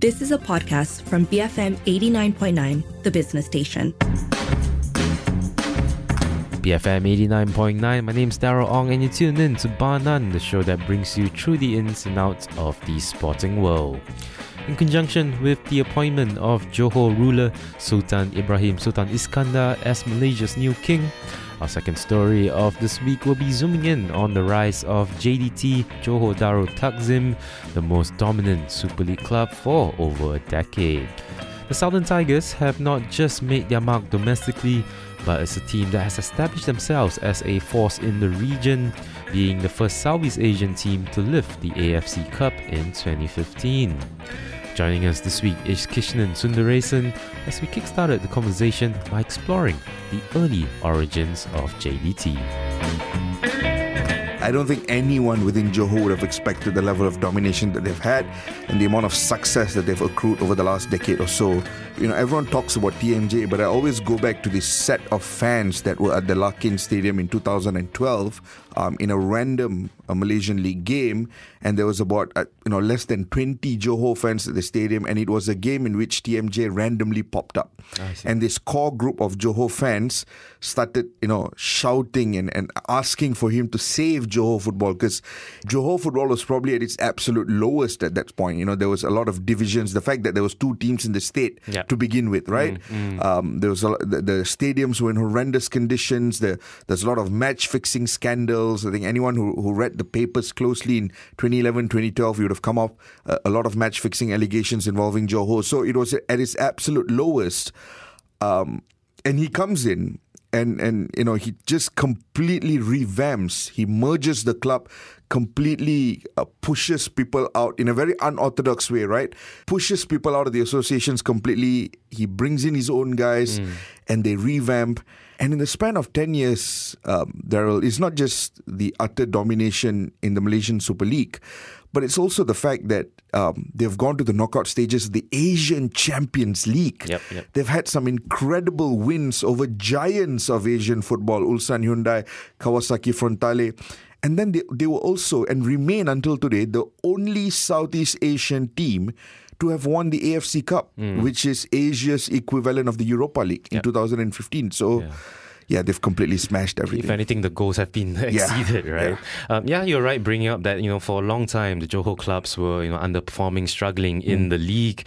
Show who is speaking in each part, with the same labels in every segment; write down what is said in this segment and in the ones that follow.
Speaker 1: This is a podcast from BFM 89.9, the business station.
Speaker 2: BFM 89.9, my name's Daryl Ong, and you tune in to Bar None, the show that brings you through the ins and outs of the sporting world. In conjunction with the appointment of Johor ruler Sultan Ibrahim Sultan Iskandar as Malaysia's new king, our second story of this week will be zooming in on the rise of JDT Johor Darul Takzim, the most dominant Super League club for over a decade. The Southern Tigers have not just made their mark domestically, but as a team that has established themselves as a force in the region, being the first Southeast Asian team to lift the AFC Cup in 2015. Joining us this week is Keeshaanan Sundaresan as we kickstarted the conversation by exploring the early origins of JDT.
Speaker 3: I don't think anyone within Johor would have expected the level of domination that they've had and the amount of success that they've accrued over the last decade or so. You know, everyone talks about TMJ, but I always go back to this set of fans that were at the Larkin Stadium in 2012 um, in a random a Malaysian League game, and there was about uh, you know less than 20 Johor fans at the stadium, and it was a game in which TMJ randomly popped up, and this core group of Johor fans started you know shouting and, and asking for him to save Johor football because Johor football was probably at its absolute lowest at that point. You know there was a lot of divisions. The fact that there was two teams in the state to begin with, right? Mm, mm. Um, there was a, the, the, stadiums were in horrendous conditions. There, there's a lot of match fixing scandals I think anyone who, who read the papers closely in 2011, 2012, you would have come up uh, a lot of match fixing allegations involving Johor. So it was at its absolute lowest. Um, and he comes in and and you know he just completely revamps he merges the club completely uh, pushes people out in a very unorthodox way right? Pushes people out of the associations completely. He brings in his own guys mm. and they revamp. And in the span of 10 years, um, Daryl, it's not just the utter domination in the Malaysian Super League, but it's also the fact that um, they've gone to the knockout stages of the Asian Champions League.
Speaker 2: Yep, yep.
Speaker 3: They've had some incredible wins over giants of Asian football, Ulsan Hyundai, Kawasaki Frontale. And then they, they were also, and remain until today, the only Southeast Asian team to have won the AFC Cup, mm. which is Asia's equivalent of the Europa League in 2015. So. Yeah yeah, they've completely smashed everything.
Speaker 2: If anything, the goals have been exceeded, yeah. right? Yeah. Um, yeah. you're right. Bringing up that you know for a long time the Johor clubs were you know underperforming, struggling in mm. the league.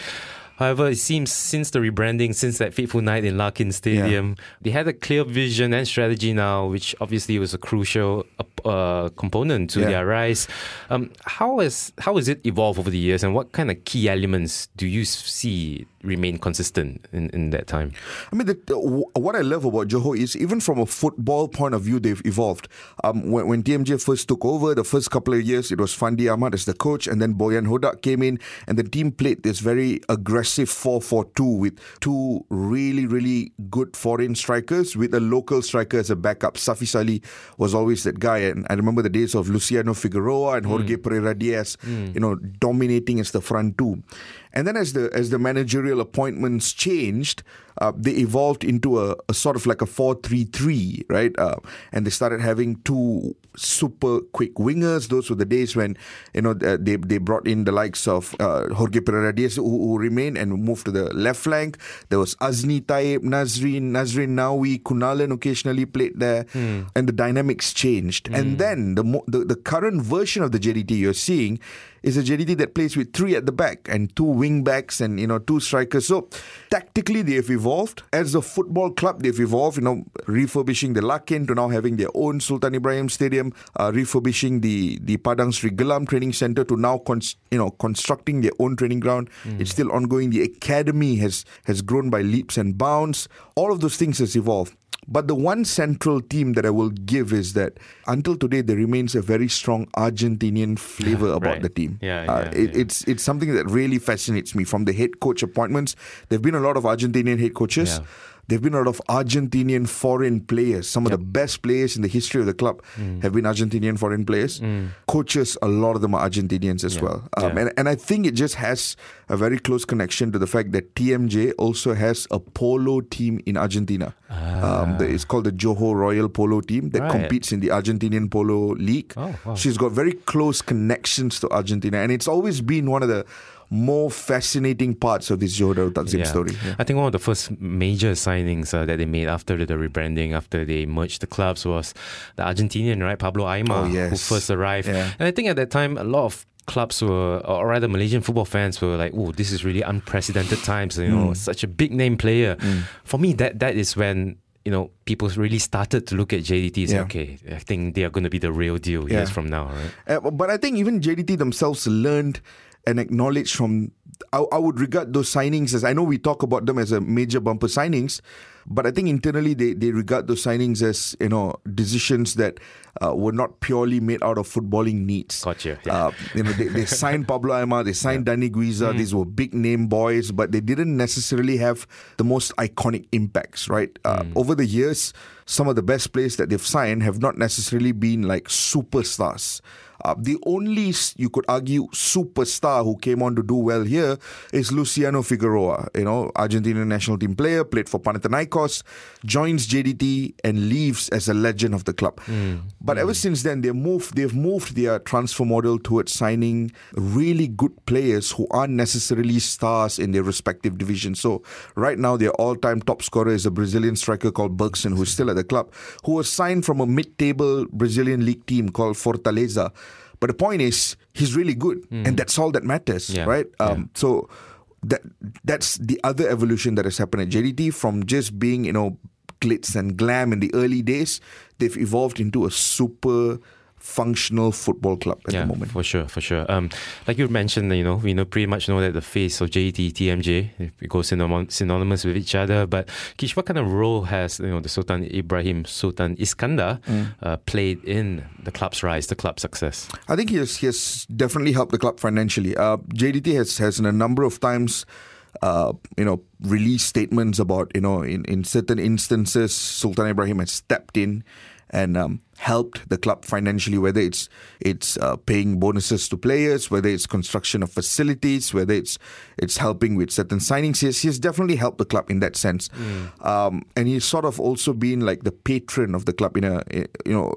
Speaker 2: However, it seems since the rebranding, since that fateful night in Larkin Stadium, yeah. they had a clear vision and strategy now, which obviously was a crucial uh, component to yeah. their rise. Um, how has how has it evolved over the years, and what kind of key elements do you see remain consistent in, in that time?
Speaker 3: I mean, the, the, what I love about Johor is even from a football point of view, they've evolved. Um, when, when TMJ first took over, the first couple of years, it was Fandi Ahmad as the coach, and then Bojan Hodak came in, and the team played this very aggressive 4 4 2 with two really, really good foreign strikers with a local striker as a backup. Safee Sali was always that guy, and I remember the days of Luciano Figueroa and Jorge mm. Pereira Diaz, mm. you know, dominating as the front two. And then as the as the managerial appointments changed, uh, they evolved into a, a, sort of like a 4-3-3, right? Uh, and they started having two super quick wingers. Those were the days when you know they they brought in the likes of uh, Jorge Pereira Diaz, who, who, remained and moved to the left flank. There was Azni Taib, Nazrin, Nazrin Nawi, Kunanlan occasionally played there, mm. and the dynamics changed. Mm. And hmm. then the, the the current version of the JDT you're seeing is a JDT that plays with three at the back and two wing backs and you know two strikers. So tactically they've evolved. As a football club, they've evolved. You know, refurbishing the Larkin to now having their own Sultan Ibrahim Stadium, uh, refurbishing the the Padang Sri Gelam Training Center to now cons- you know constructing their own training ground. Mm. It's still ongoing. The academy has has grown by leaps and bounds. All of those things has evolved. But the one central theme that I will give is that until today there remains a very strong Argentinian flavor about
Speaker 2: right.
Speaker 3: the team.
Speaker 2: Yeah, uh,
Speaker 3: yeah, it, yeah, It's it's something that really fascinates me from the head coach appointments. There've been a lot of Argentinian head coaches. Yeah. There've been a lot of Argentinian foreign players. Some of yep. the best players in the history of the club mm. have been Argentinian foreign players. Mm. Coaches, a lot of them are Argentinians as yeah. well. Um, yeah. and, and I think it just has a very close connection to the fact that TMJ also has a polo team in Argentina. Ah. Um, the, it's called the Johor Royal Polo Team that right. competes in the Argentinian Polo League. Oh, wow. She's got very close connections to Argentina. And it's always been one of the more fascinating parts of this Johor Takzim
Speaker 2: Yeah.
Speaker 3: story.
Speaker 2: I think one of the first major signings uh, that they made after the rebranding, after they merged the clubs, was the Argentinian, right, Pablo Aimar,
Speaker 3: Oh, yes.
Speaker 2: who first arrived.
Speaker 3: Yeah.
Speaker 2: And I think at that time, a lot of clubs were, or rather Malaysian football fans were like, oh, this is really unprecedented times, you know, such a big name player. For me, that that is when, you know, people really started to look at JDT and say,
Speaker 3: Yeah.
Speaker 2: okay, I think they are going to be the real deal
Speaker 3: Yeah.
Speaker 2: years from now, right?
Speaker 3: Uh, but I think even JDT themselves learned and acknowledged from. I, I would regard those signings as I know we talk about them as a major bumper signings, but I think internally they, they regard those signings as you know decisions that uh, were not purely made out of footballing needs.
Speaker 2: Gotcha, yeah.
Speaker 3: Uh, you know they, they signed Pablo Aimar, they signed Dani Güiza. These were big name boys, but they didn't necessarily have the most iconic impacts. Right uh, over the years, some of the best players that they've signed have not necessarily been like superstars. Uh, the only, you could argue, superstar who came on to do well here is Luciano Figueroa. You know, Argentinian national team player, played for Panathinaikos, joins JDT and leaves as a legend of the club. But ever since then, they moved. They've moved their transfer model towards signing really good players who aren't necessarily stars in their respective divisions. So right now, their all-time top scorer is a Brazilian striker called Bergson, who's still at the club, who was signed from a mid-table Brazilian league team called Fortaleza. But the point is, he's really good, and that's all that matters,
Speaker 2: Yeah,
Speaker 3: right? Um, So that that's the other evolution that has happened at JDT from just being you know glitz and glam in the early days. They've evolved into a super functional football club at
Speaker 2: yeah,
Speaker 3: the moment.
Speaker 2: for sure, for sure. Um, like you mentioned, you know, we know pretty much know that the face of JT, TMJ, it goes synonymous with each other. But Kish, what kind of role has you know the Sultan Ibrahim Sultan Iskandar
Speaker 3: Mm.
Speaker 2: uh, played in the club's rise, the club's success?
Speaker 3: I think he has, he has definitely helped the club financially. Uh, JDT has, has in a number of times, uh, you know, released statements about, you know, in, in certain instances, Sultan Ibrahim has stepped in and um, helped the club financially, whether it's it's uh, paying bonuses to players, whether it's construction of facilities, whether it's it's helping with certain signings. He's, he's definitely helped the club in that sense, um, and he's sort of also been like the patron of the club in a you know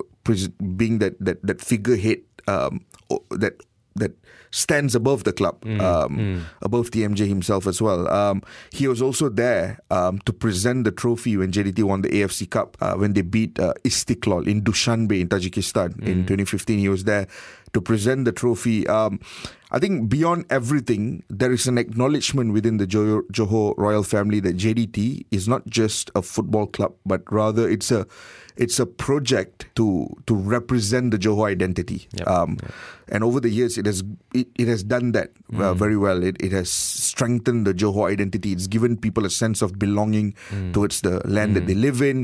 Speaker 3: being that that that figurehead um, that that stands above the club, um, above TMJ himself as well. Um, he was also there um, to present the trophy when JDT won the AFC Cup uh, when they beat uh, Istiklol in Dushanbe in Tajikistan in 2015. He was there to present the trophy. Um, I think beyond everything, there is an acknowledgement within the Johor, royal family that JDT is not just a football club, but rather it's a it's a project to to represent the Johor identity.
Speaker 2: Yep,
Speaker 3: Um, And over the years, it has it, it has done that uh, very well. It, it has strengthened the Johor identity. It's given people a sense of belonging towards the land that they live in,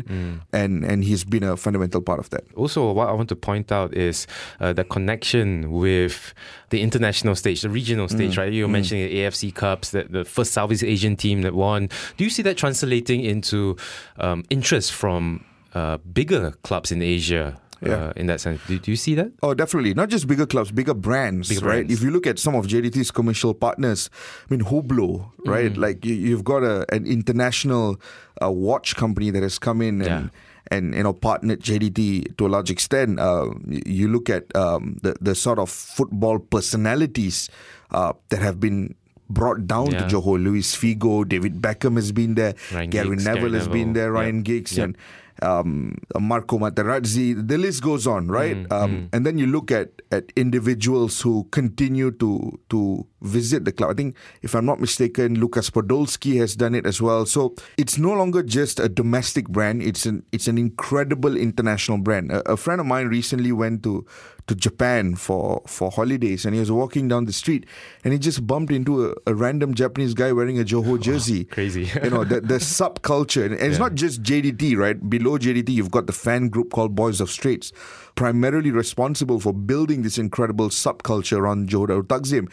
Speaker 3: and and he's been a fundamental part of that.
Speaker 2: Also, what I want to point out is uh, the connection with the international stage, the regional stage, right? You were mentioning the AFC Cups, that the first Southeast Asian team that won. Do you see that translating into um, interest from uh, bigger clubs in Asia?
Speaker 3: Yeah.
Speaker 2: Uh, in that sense, do, do you see that?
Speaker 3: Oh, definitely. Not just bigger clubs, bigger brands,
Speaker 2: Bigger
Speaker 3: right?
Speaker 2: brands.
Speaker 3: If you look at some of JDT's commercial partners, I mean, Hublot, right?
Speaker 2: Mm-hmm.
Speaker 3: Like you, you've got a, an international uh, watch company that has come in and.
Speaker 2: Yeah.
Speaker 3: And you know, partnered JDT to a large extent. Uh, you look at um, the the sort of football personalities uh, that have been brought down
Speaker 2: Yeah.
Speaker 3: to Johor. Luis Figo, David Beckham has been there.
Speaker 2: Ryan
Speaker 3: Gary
Speaker 2: Giggs,
Speaker 3: Neville
Speaker 2: Gary
Speaker 3: has been
Speaker 2: Neville.
Speaker 3: there.
Speaker 2: Yep.
Speaker 3: Ryan Giggs
Speaker 2: Yep.
Speaker 3: and um, Marco Materazzi. The list goes on, right?
Speaker 2: Mm,
Speaker 3: um, And then you look at at individuals who continue to to visit the club. I think, if I'm not mistaken, Lukas Podolski has done it as well. So it's no longer just a domestic brand. It's an it's an incredible international brand. A, a friend of mine recently went to to Japan for for holidays, and he was walking down the street, and he just bumped into a, a random Japanese guy wearing a Johor jersey.
Speaker 2: crazy.
Speaker 3: you know the the subculture, and it's not just JDT, right? Below JDT, you've got the fan group called Boys of Straits, primarily responsible for building this incredible subculture around Johor Takzim.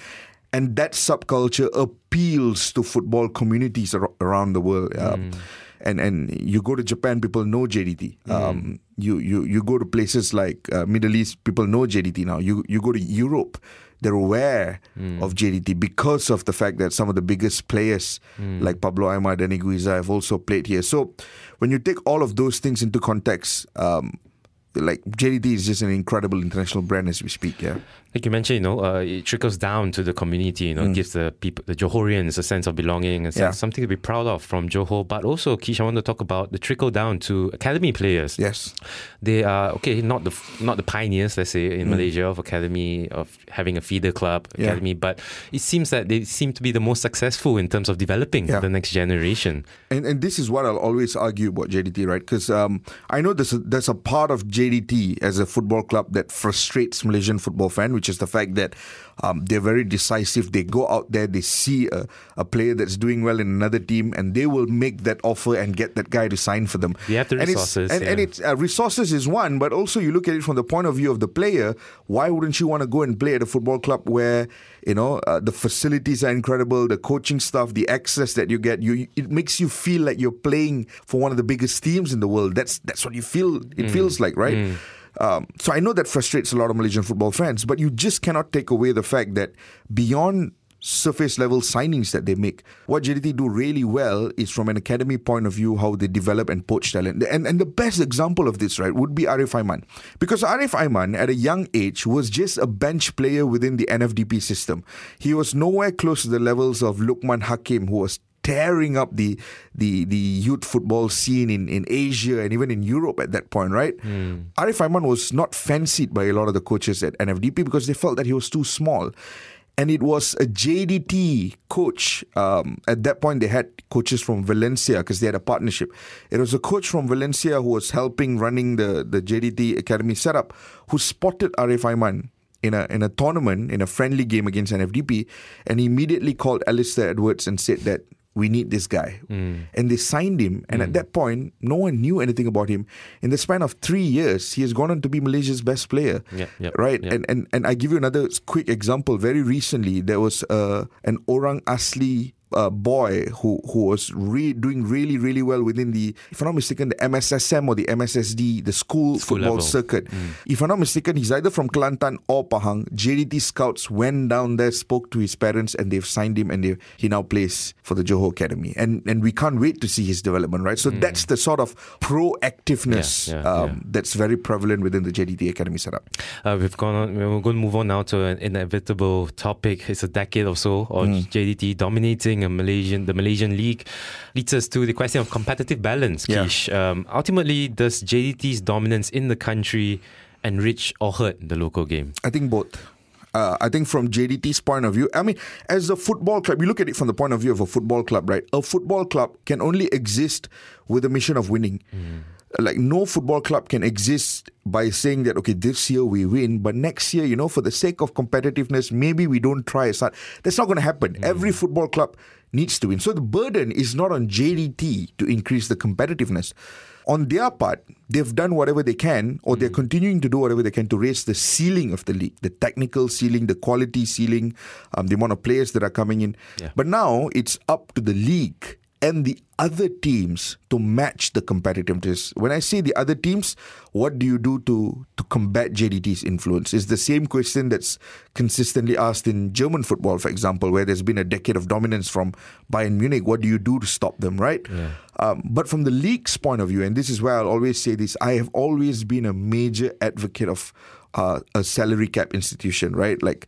Speaker 3: And that subculture appeals to football communities ar- around the world. Um, and and you go to Japan, people know JDT. Um, you you you go to places like uh, Middle East, people know JDT now. You you go to Europe, they're aware of JDT because of the fact that some of the biggest players like Pablo Aimar, Dani Güiza have also played here. So when you take all of those things into context, um, like JDT is just an incredible international brand as we speak. Yeah.
Speaker 2: Like you mentioned, you know, uh, it trickles down to the community. You know,
Speaker 3: Mm.
Speaker 2: gives the people, the Johorians, a sense of belonging, and
Speaker 3: Yeah.
Speaker 2: something to be proud of from Johor. But also, Kish, I want to talk about the trickle down to academy players.
Speaker 3: Yes.
Speaker 2: They are okay, not the not the pioneers, let's say, in Malaysia of academy of having a feeder club
Speaker 3: Mm. Yeah.
Speaker 2: academy, but it seems that they seem to be the most successful in terms of developing
Speaker 3: Yeah.
Speaker 2: the next generation.
Speaker 3: And and this is what I'll always argue about JDT, right? Because um, I know there's a, there's a part of JDT as a football club that frustrates Malaysian football fan, which is the fact that um, they're very decisive. They go out there, they see a, a player that's doing well in another team, and they will make that offer and get that guy to sign for them.
Speaker 2: They have the
Speaker 3: and
Speaker 2: resources,
Speaker 3: It's, and, and it's uh, resources is one, but also you look at it from the point of view of the player. Why wouldn't you want to go and play at a football club where you know uh, the facilities are incredible, the coaching stuff, the access that you get, you it makes you feel like you're playing for one of the biggest teams in the world. That's that's what you feel. It feels like, right? Um, so I know that frustrates a lot of Malaysian football fans, but you just cannot take away the fact that beyond surface level signings that they make. What JDT do really well is from an academy point of view how they develop and poach talent. And and the best example of this, right, would be Arif Aiman. Because Arif Aiman at a young age was just a bench player within the NFDP system. He was nowhere close to the levels of Lukman Hakim who was tearing up the the the youth football scene in, in Asia and even in Europe at that point, right? Arif Aiman was not fancied by a lot of the coaches at NFDP because they felt that he was too small. And it was a JDT coach. Um, at that point, they had coaches from Valencia because they had a partnership. It was a coach from Valencia who was helping running the, the JDT academy setup who spotted Arif Aiman in a in a tournament in a friendly game against NFDP, and he immediately called Alistair Edwards and said that we need this guy, and they signed him. And at that point, no one knew anything about him. In the span of three years, he has gone on to be Malaysia's best player.
Speaker 2: Yep, yep,
Speaker 3: right,
Speaker 2: yep.
Speaker 3: and and and I give you another quick example. Very recently, there was uh, an Orang Asli. Uh, boy who who was re- doing really really well within the if I'm not mistaken the MSSM or the MSSD the school,
Speaker 2: School
Speaker 3: football
Speaker 2: level.
Speaker 3: circuit if I'm not mistaken he's either from Kelantan or Pahang JDT scouts went down there spoke to his parents and they've signed him and they, he now plays for the Johor Academy and and we can't wait to see his development right so that's the sort of proactiveness
Speaker 2: Yeah, yeah,
Speaker 3: um,
Speaker 2: yeah.
Speaker 3: that's very prevalent within the JDT Academy setup
Speaker 2: Uh, we've gone on. We're going to move on now to an inevitable topic. It's a decade or so of
Speaker 3: Mm.
Speaker 2: JDT dominating a Malaysian, the Malaysian league, leads us to the question of competitive balance.
Speaker 3: Yeah.
Speaker 2: Um, ultimately, does JDT's dominance in the country enrich or hurt the local game?
Speaker 3: I think both. Uh, I think from JDT's point of view, I mean, as a football club, you look at it from the point of view of a football club, right? A football club can only exist with a mission of winning. Like no football club can exist by saying that okay, this year we win, but next year, you know, for the sake of competitiveness, maybe we don't try as hard. That's not going to happen. Every football club needs to win. So the burden is not on JDT to increase the competitiveness. On their part, they've done whatever they can, or they're continuing to do whatever they can to raise the ceiling of the league, the technical ceiling, the quality ceiling, um, the amount of players that are coming in.
Speaker 2: Yeah.
Speaker 3: But now it's up to the league and the other teams to match the competitiveness. When I say the other teams, what do you do to to combat JDT's influence? Is the same question that's consistently asked in German football, for example, where there's been a decade of dominance from Bayern Munich. What do you do to stop them, right? Um, but from the league's point of view, and this is where I'll always say this, I have always been a major advocate of uh, a salary cap institution, right? Like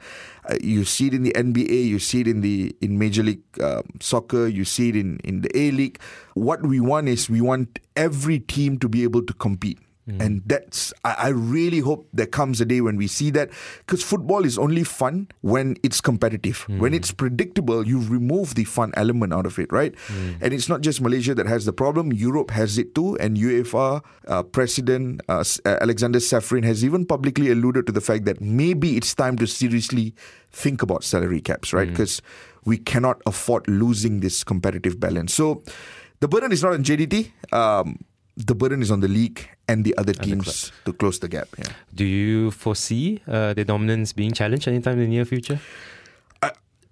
Speaker 3: you see it in the NBA, you see it in the in Major League um, Soccer, you see it in in the A League. What we want is we want every team to be able to compete. And that's, I, I really hope there comes a day when we see that because football is only fun when it's competitive. When it's predictable, you remove the fun element out of it, right? And it's not just Malaysia that has the problem, Europe has it too. And UEFA uh, President uh, uh, Aleksander Čeferin has even publicly alluded to the fact that maybe it's time to seriously think about salary caps, right? Because we cannot afford losing this competitive balance. So the burden is not on JDT. Um, the burden is on the league and the other teams to close the gap. Yeah.
Speaker 2: Do you foresee uh, their dominance being challenged anytime in the near future?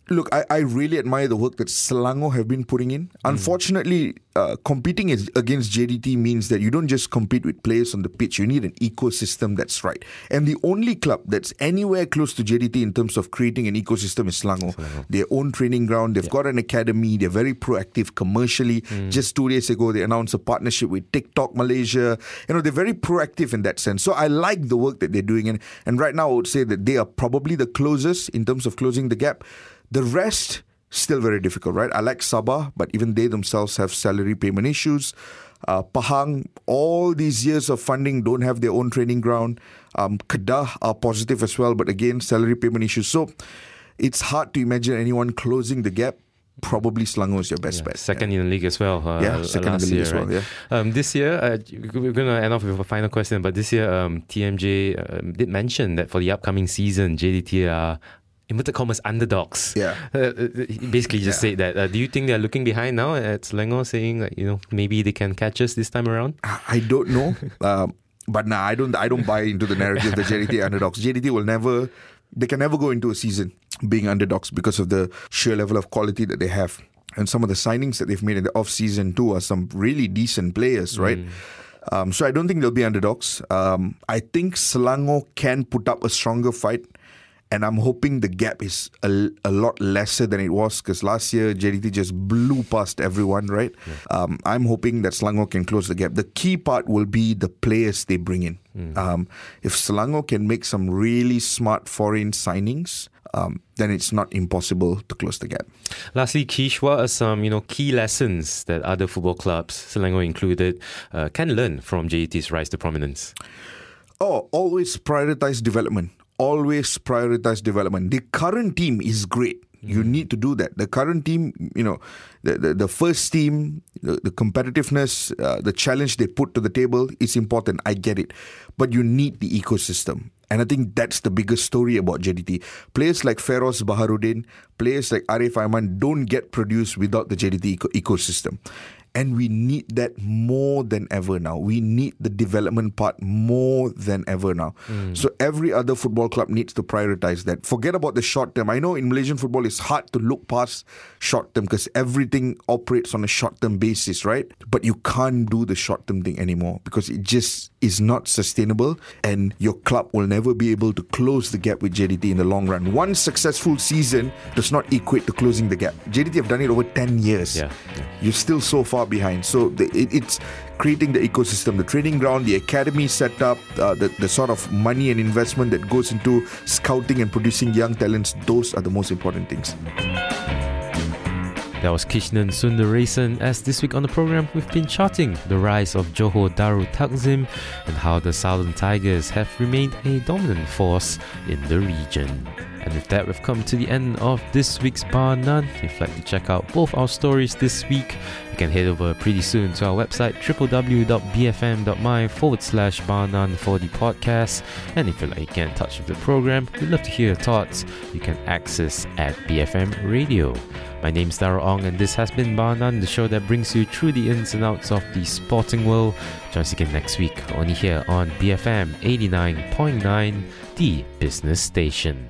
Speaker 3: Look, I, I really admire the work that Selangor have been putting in. Unfortunately, uh, competing against JDT means that you don't just compete with players on the pitch. You need an ecosystem that's right. And the only club that's anywhere close to JDT in terms of creating an ecosystem is Selangor. Their own training ground. They've got an academy. They're very proactive commercially. Just two days ago, they announced a partnership with TikTok Malaysia. You know, they're very proactive in that sense. So I like the work that they're doing. And, and right now, I would say that they are probably the closest in terms of closing the gap. The rest, still very difficult, right? I like Sabah, but even they themselves have salary payment issues. Uh, Pahang, all these years of funding don't have their own training ground. Um, Kedah are positive as well, but again, salary payment issues. So it's hard to imagine anyone closing the gap. Probably Selangor is your best bet.
Speaker 2: Second in the league as well. Uh,
Speaker 3: Yeah, second in the league
Speaker 2: year,
Speaker 3: as well,
Speaker 2: right?
Speaker 3: yeah.
Speaker 2: Um, this year, uh, we're going to end off with a final question, but this year, um, TMJ um, did mention that for the upcoming season, JDT are inverted commas underdogs.
Speaker 3: Yeah.
Speaker 2: Uh, uh, basically just
Speaker 3: Yeah.
Speaker 2: said that. Uh, do you think they're looking behind now at Selangor, saying that you know maybe they can catch us this time around?
Speaker 3: I don't know. um, but nah, I don't. I don't buy into the narrative that JDT underdogs. JDT will never. They can never go into a season being underdogs because of the sheer level of quality that they have, and some of the signings that they've made in the off season too are some really decent players, right? Um, so I don't think they'll be underdogs. Um, I think Selangor can put up a stronger fight. And I'm hoping the gap is a, a lot lesser than it was because last year JDT just blew past everyone, right? Um, I'm hoping that Selangor can close the gap. The key part will be the players they bring in. Um, if Selangor can make some really smart foreign signings, um, then it's not impossible to close the gap.
Speaker 2: Lastly, Kish, what are some you know key lessons that other football clubs, Selangor included, uh, can learn from JDT's rise to prominence?
Speaker 3: Oh, always prioritize development. Always prioritize development. The current team is great. You need to do that. The current team, you know, the the, the first team, the, the competitiveness, uh, the challenge they put to the table is important. I get it, but you need the ecosystem, and I think that's the biggest story about JDT. Players like Feroz Baharuddin, players like Arif Aiman don't get produced without the JDT eco- ecosystem. And we need that more than ever now. We need the development part more than ever now. Hmm. So every other football club needs to prioritize that. Forget about the short term. I know in Malaysian football it's hard to look past short term because everything operates on a short term basis, right? But you can't do the short term thing anymore because it just is not sustainable and your club will never be able to close the gap with JDT in the long run. One successful season does not equate to closing the gap. JDT have done it over 10 years
Speaker 2: Yeah, yeah.
Speaker 3: You're still so far behind. So the, it, it's creating the ecosystem, the training ground, the academy setup, uh, the, the sort of money and investment that goes into scouting and producing young talents. Those are the most important things.
Speaker 2: That was Keeshaanan Sundaresan. As this week on the program, we've been charting the rise of Johor Darul Takzim and how the Southern Tigers have remained a dominant force in the region. And with that, we've come to the end of this week's Bar None. If you'd like to check out both our stories this week, you can head over pretty soon to our website www.bfm.my forward slash Bar None for the podcast. And if you'd like to get in touch with the program, we'd love to hear your thoughts. You can access at BFM Radio. My name's Daryl Ong, and this has been Bar None, the show that brings you through the ins and outs of the sporting world. Join us again next week, only here on BFM 89.9, the business station.